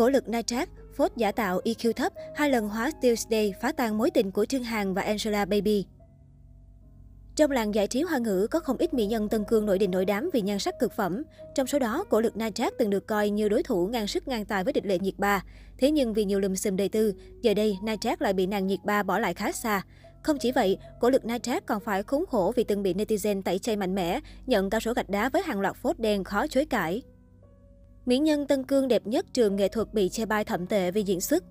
Cổ lực Nitrat, phốt giả tạo EQ thấp, hai lần hóa Tuesday phá tan mối tình của Trương Hằng và Angela Baby. Trong làng giải trí hoa ngữ có không ít mỹ nhân tân cương nổi đình nổi đám vì nhan sắc cực phẩm. Trong số đó, cổ lực Nitrat từng được coi như đối thủ ngang sức ngang tài với địch lệ nhiệt ba. Thế nhưng vì nhiều lùm xùm đầy tư, giờ đây Nitrat lại bị nàng nhiệt ba bỏ lại khá xa. Không chỉ vậy, cổ lực Nitrat còn phải khốn khổ vì từng bị netizen tẩy chay mạnh mẽ, nhận cao số gạch đá với hàng loạt phốt đen khó chối cãi. Mỹ nhân Tân Cương đẹp nhất trường nghệ thuật bị chê bai thậm tệ vì diễn xuất.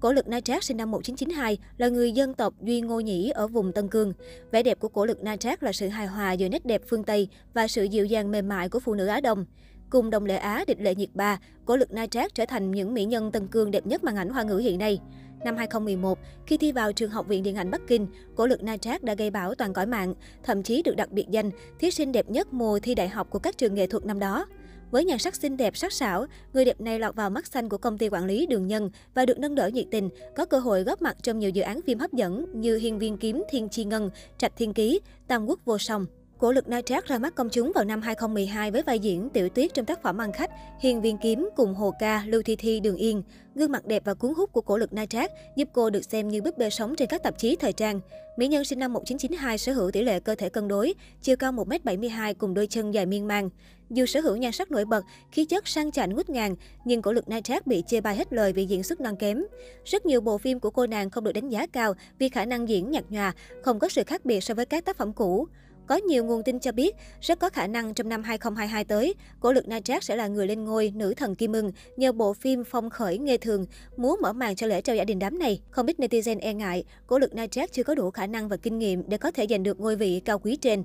Cổ lực Na Trác sinh năm 1992 là người dân tộc Duy Ngô Nhĩ ở vùng Tân Cương. Vẻ đẹp của cổ lực Na Trác là sự hài hòa giữa nét đẹp phương Tây và sự dịu dàng mềm mại của phụ nữ Á Đông. Cùng đồng lệ Á, địch lệ nhiệt ba, cổ lực Na Trác trở thành những mỹ nhân Tân Cương đẹp nhất màn ảnh hoa ngữ hiện nay. Năm 2011, khi thi vào trường học viện điện ảnh Bắc Kinh, cổ lực Na Trác đã gây bão toàn cõi mạng, thậm chí được đặc biệt danh thí sinh đẹp nhất mùa thi đại học của các trường nghệ thuật năm đó. Với nhan sắc xinh đẹp sắc sảo, người đẹp này lọt vào mắt xanh của công ty quản lý Đường Nhân và được nâng đỡ nhiệt tình, có cơ hội góp mặt trong nhiều dự án phim hấp dẫn như Hiên Viên Kiếm Thiên Chi Ngân, Trạch Thiên Ký, Tam Quốc Vô Song. Cổ lực Nitrat ra mắt công chúng vào năm 2012 với vai diễn Tiểu Tuyết trong tác phẩm ăn khách Hiền Viên Kiếm cùng Hồ Ca, Lưu Thi Thi, Đường Yên. Gương mặt đẹp và cuốn hút của cổ lực Nitrat giúp cô được xem như búp bê sống trên các tạp chí thời trang. Mỹ nhân sinh năm 1992 sở hữu tỷ lệ cơ thể cân đối, chiều cao 1m72 cùng đôi chân dài miên man. Dù sở hữu nhan sắc nổi bật, khí chất sang chảnh ngút ngàn, nhưng cổ lực Nitrat bị chê bai hết lời vì diễn xuất non kém. Rất nhiều bộ phim của cô nàng không được đánh giá cao vì khả năng diễn nhạt nhòa, không có sự khác biệt so với các tác phẩm cũ. Có nhiều nguồn tin cho biết, rất có khả năng trong năm 2022 tới, cổ lực najat sẽ là người lên ngôi nữ thần Kim Ưng nhờ bộ phim phong khởi nghề thường, muốn mở màn cho lễ trao giải đình đám này. Không ít netizen e ngại, cổ lực najat chưa có đủ khả năng và kinh nghiệm để có thể giành được ngôi vị cao quý trên.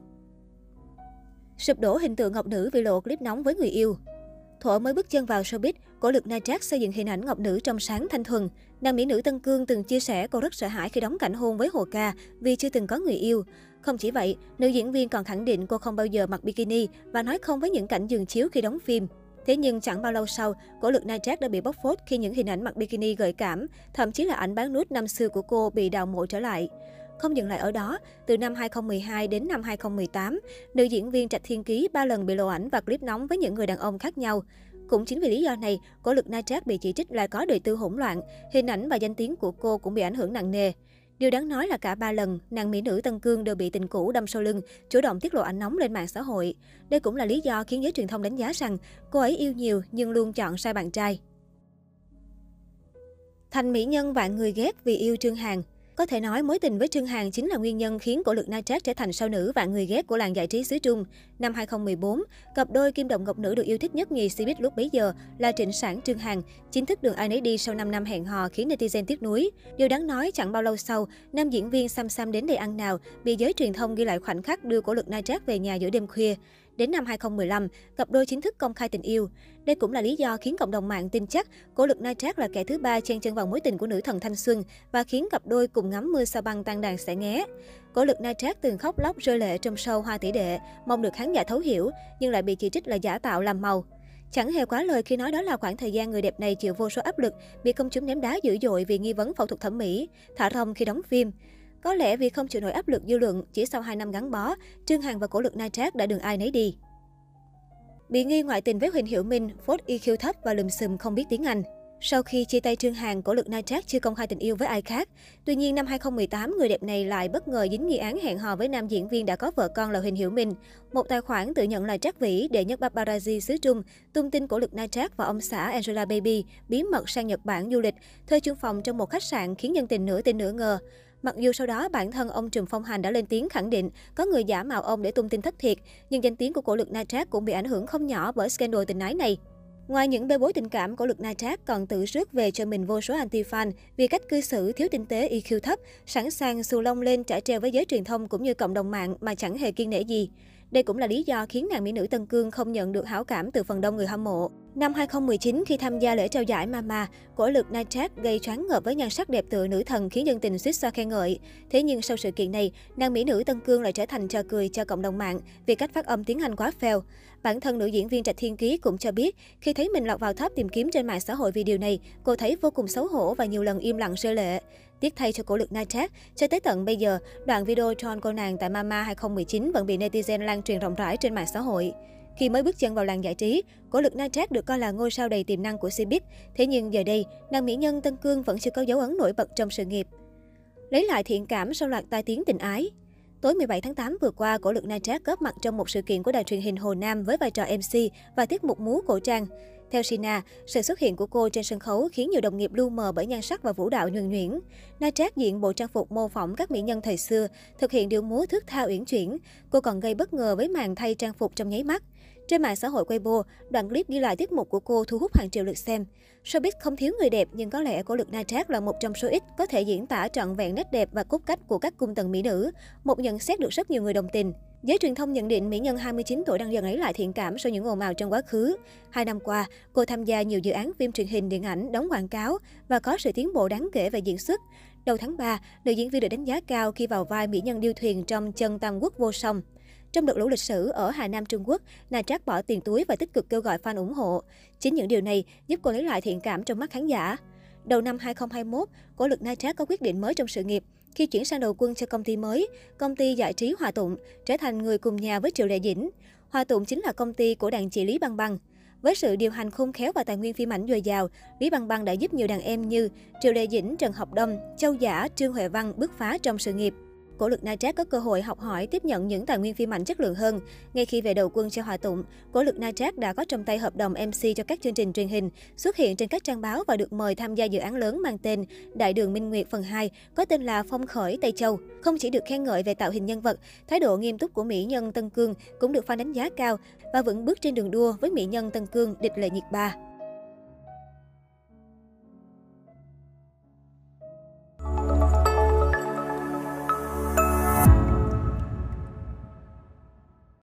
Sụp đổ hình tượng ngọc nữ vì lộ clip nóng với người yêu. Thuở mới bước chân vào showbiz, cổ lực najat xây dựng hình ảnh ngọc nữ trong sáng thanh thuần. Nàng mỹ nữ Tân Cương từng chia sẻ cô rất sợ hãi khi đóng cảnh hôn với Hồ Ca vì chưa từng có người yêu. Không chỉ vậy, nữ diễn viên còn khẳng định cô không bao giờ mặc bikini và nói không với những cảnh giường chiếu khi đóng phim. Thế nhưng chẳng bao lâu sau, cổ lực Nitrat đã bị bóc phốt khi những hình ảnh mặc bikini gợi cảm, thậm chí là ảnh bán nút năm xưa của cô bị đào mộ trở lại. Không dừng lại ở đó, từ năm 2012 đến năm 2018, nữ diễn viên Trạch Thiên Ký ba lần bị lộ ảnh và clip nóng với những người đàn ông khác nhau. Cũng chính vì lý do này, cổ lực Nitrat bị chỉ trích là có đời tư hỗn loạn, hình ảnh và danh tiếng của cô cũng bị ảnh hưởng nặng nề. Điều đáng nói là cả ba lần, nàng mỹ nữ Tân Cương đều bị tình cũ đâm sau lưng, chủ động tiết lộ ảnh nóng lên mạng xã hội. Đây cũng là lý do khiến giới truyền thông đánh giá rằng cô ấy yêu nhiều nhưng luôn chọn sai bạn trai. Thành mỹ nhân vạn người ghét vì yêu Trương Hằng. Có thể nói mối tình với Trương Hằng chính là nguyên nhân khiến cổ lực Nitrat trở thành sao nữ và người ghét của làng giải trí xứ Trung. Năm 2014, cặp đôi Kim Đồng Ngọc Nữ được yêu thích nhất nhì Cbiz lúc bấy giờ là Trịnh Sản Trương Hằng, chính thức đường ai nấy đi sau 5 năm hẹn hò khiến netizen tiếc nuối. Điều đáng nói chẳng bao lâu sau, nam diễn viên Sam Sam đến đây ăn nào bị giới truyền thông ghi lại khoảnh khắc đưa cổ lực Nitrat về nhà giữa đêm khuya. Đến năm 2015, cặp đôi chính thức công khai tình yêu. Đây cũng là lý do khiến cộng đồng mạng tin chắc cổ lực Nitrat là kẻ thứ ba chen chân vào mối tình của nữ thần thanh xuân và khiến cặp đôi cùng ngắm mưa sao băng tan đàn sẽ nghé. Cổ lực Nitrat từng khóc lóc rơi lệ trong show Hoa tỷ đệ, mong được khán giả thấu hiểu, nhưng lại bị chỉ trích là giả tạo làm màu. Chẳng hề quá lời khi nói đó là khoảng thời gian người đẹp này chịu vô số áp lực, bị công chúng ném đá dữ dội vì nghi vấn phẫu thuật thẩm mỹ, thả rong khi đóng phim. Có lẽ vì không chịu nổi áp lực dư luận, chỉ sau 2 năm gắn bó, Trương Hằng và cổ lực Nitrat đã đường ai nấy đi. Bị nghi ngoại tình với Huỳnh Hiểu Minh, phốt EQ thấp và lùm xùm không biết tiếng Anh. Sau khi chia tay Trương Hằng, cổ lực Nitrat chưa công khai tình yêu với ai khác. Tuy nhiên, năm 2018, người đẹp này lại bất ngờ dính nghi án hẹn hò với nam diễn viên đã có vợ con là Huỳnh Hiểu Minh. Một tài khoản tự nhận là Trác Vĩ, đệ nhất paparazzi xứ Trung, tung tin cổ lực Nitrat và ông xã Angela Baby bí mật sang Nhật Bản du lịch, thuê chung phòng trong một khách sạn khiến nhân tình nửa tin nửa ngờ. Mặc dù sau đó bản thân ông Trùm Phong Hành đã lên tiếng khẳng định có người giả mạo ông để tung tin thất thiệt, nhưng danh tiếng của cổ lực Na Trác cũng bị ảnh hưởng không nhỏ bởi scandal tình ái này. Ngoài những bê bối tình cảm, cổ lực Na Trác còn tự rước về cho mình vô số anti-fan vì cách cư xử thiếu tinh tế EQ thấp, sẵn sàng xù lông lên trả treo với giới truyền thông cũng như cộng đồng mạng mà chẳng hề kiên nể gì. Đây cũng là lý do khiến nàng mỹ nữ Tân Cương không nhận được hảo cảm từ phần đông người hâm mộ. Năm 2019, khi tham gia lễ trao giải Mama, cổ lực Nitrat gây choáng ngợp với nhan sắc đẹp tựa nữ thần khiến dân tình suýt xoa khen ngợi. Thế nhưng sau sự kiện này, nàng mỹ nữ Tân Cương lại trở thành trò cười cho cộng đồng mạng vì cách phát âm tiếng Anh quá fail. Bản thân nữ diễn viên Trạch Thiên Ký cũng cho biết, khi thấy mình lọt vào top tìm kiếm trên mạng xã hội vì điều này, cô thấy vô cùng xấu hổ và nhiều lần im lặng rơi lệ. Tiếc thay cho cổ lực Nitrat, cho tới tận bây giờ, đoạn video John cô nàng tại Mama 2019 vẫn bị netizen lan truyền rộng rãi trên mạng xã hội. Khi mới bước chân vào làng giải trí, cổ lực Na được coi là ngôi sao đầy tiềm năng của Cbiz. Thế nhưng giờ đây, nàng mỹ nhân Tân Cương vẫn chưa có dấu ấn nổi bật trong sự nghiệp. Lấy lại thiện cảm sau loạt tai tiếng tình ái, Tối 17 tháng 8 vừa qua, cổ lực Na góp mặt trong một sự kiện của đài truyền hình Hồ Nam với vai trò MC và tiết mục múa cổ trang. Theo Sina, sự xuất hiện của cô trên sân khấu khiến nhiều đồng nghiệp lu mờ bởi nhan sắc và vũ đạo nhuần nhuyễn. Na Trác diện bộ trang phục mô phỏng các mỹ nhân thời xưa, thực hiện điệu múa thước tha uyển chuyển. Cô còn gây bất ngờ với màn thay trang phục trong nháy mắt. Trên mạng xã hội Weibo, đoạn clip ghi lại tiết mục của cô thu hút hàng triệu lượt xem. Showbiz không thiếu người đẹp nhưng có lẽ cổ lực Na Trác là một trong số ít có thể diễn tả trọn vẹn nét đẹp và cốt cách của các cung tần mỹ nữ, một nhận xét được rất nhiều người đồng tình. Giới truyền thông nhận định mỹ nhân 29 tuổi đang dần lấy lại thiện cảm sau những ồn ào trong quá khứ. Hai năm qua, cô tham gia nhiều dự án phim truyền hình, điện ảnh, đóng quảng cáo và có sự tiến bộ đáng kể về diễn xuất. Đầu tháng 3, nữ diễn viên được đánh giá cao khi vào vai mỹ nhân điêu thuyền trong chân Tam Quốc vô song. Trong đợt lũ lịch sử ở Hà Nam Trung Quốc, Na Trác bỏ tiền túi và tích cực kêu gọi fan ủng hộ. Chính những điều này giúp cô lấy lại thiện cảm trong mắt khán giả. Đầu năm 2021, cổ lực Na Trác có quyết định mới trong sự nghiệp. Khi chuyển sang đầu quân cho công ty mới, công ty giải trí Hòa Tụng trở thành người cùng nhà với Triệu Lệ Dĩnh. Hòa Tụng chính là công ty của đàn chị Lý Băng Băng. Với sự điều hành khôn khéo và tài nguyên phim ảnh dồi dào, Lý Băng Băng đã giúp nhiều đàn em như Triệu Lệ Dĩnh, Trần Học Đông, Châu Giả, Trương Huệ Văn bứt phá trong sự nghiệp cổ lực Na Trác có cơ hội học hỏi, tiếp nhận những tài nguyên phim ảnh chất lượng hơn. Ngay khi về đầu quân cho Hòa Tụng, cổ lực Na Trác đã có trong tay hợp đồng MC cho các chương trình truyền hình, xuất hiện trên các trang báo và được mời tham gia dự án lớn mang tên Đại đường Minh Nguyệt phần 2, có tên là Phong khởi Tây Châu. Không chỉ được khen ngợi về tạo hình nhân vật, thái độ nghiêm túc của mỹ nhân Tân Cương cũng được fan đánh giá cao và vẫn bước trên đường đua với mỹ nhân Tân Cương địch lệ nhiệt ba.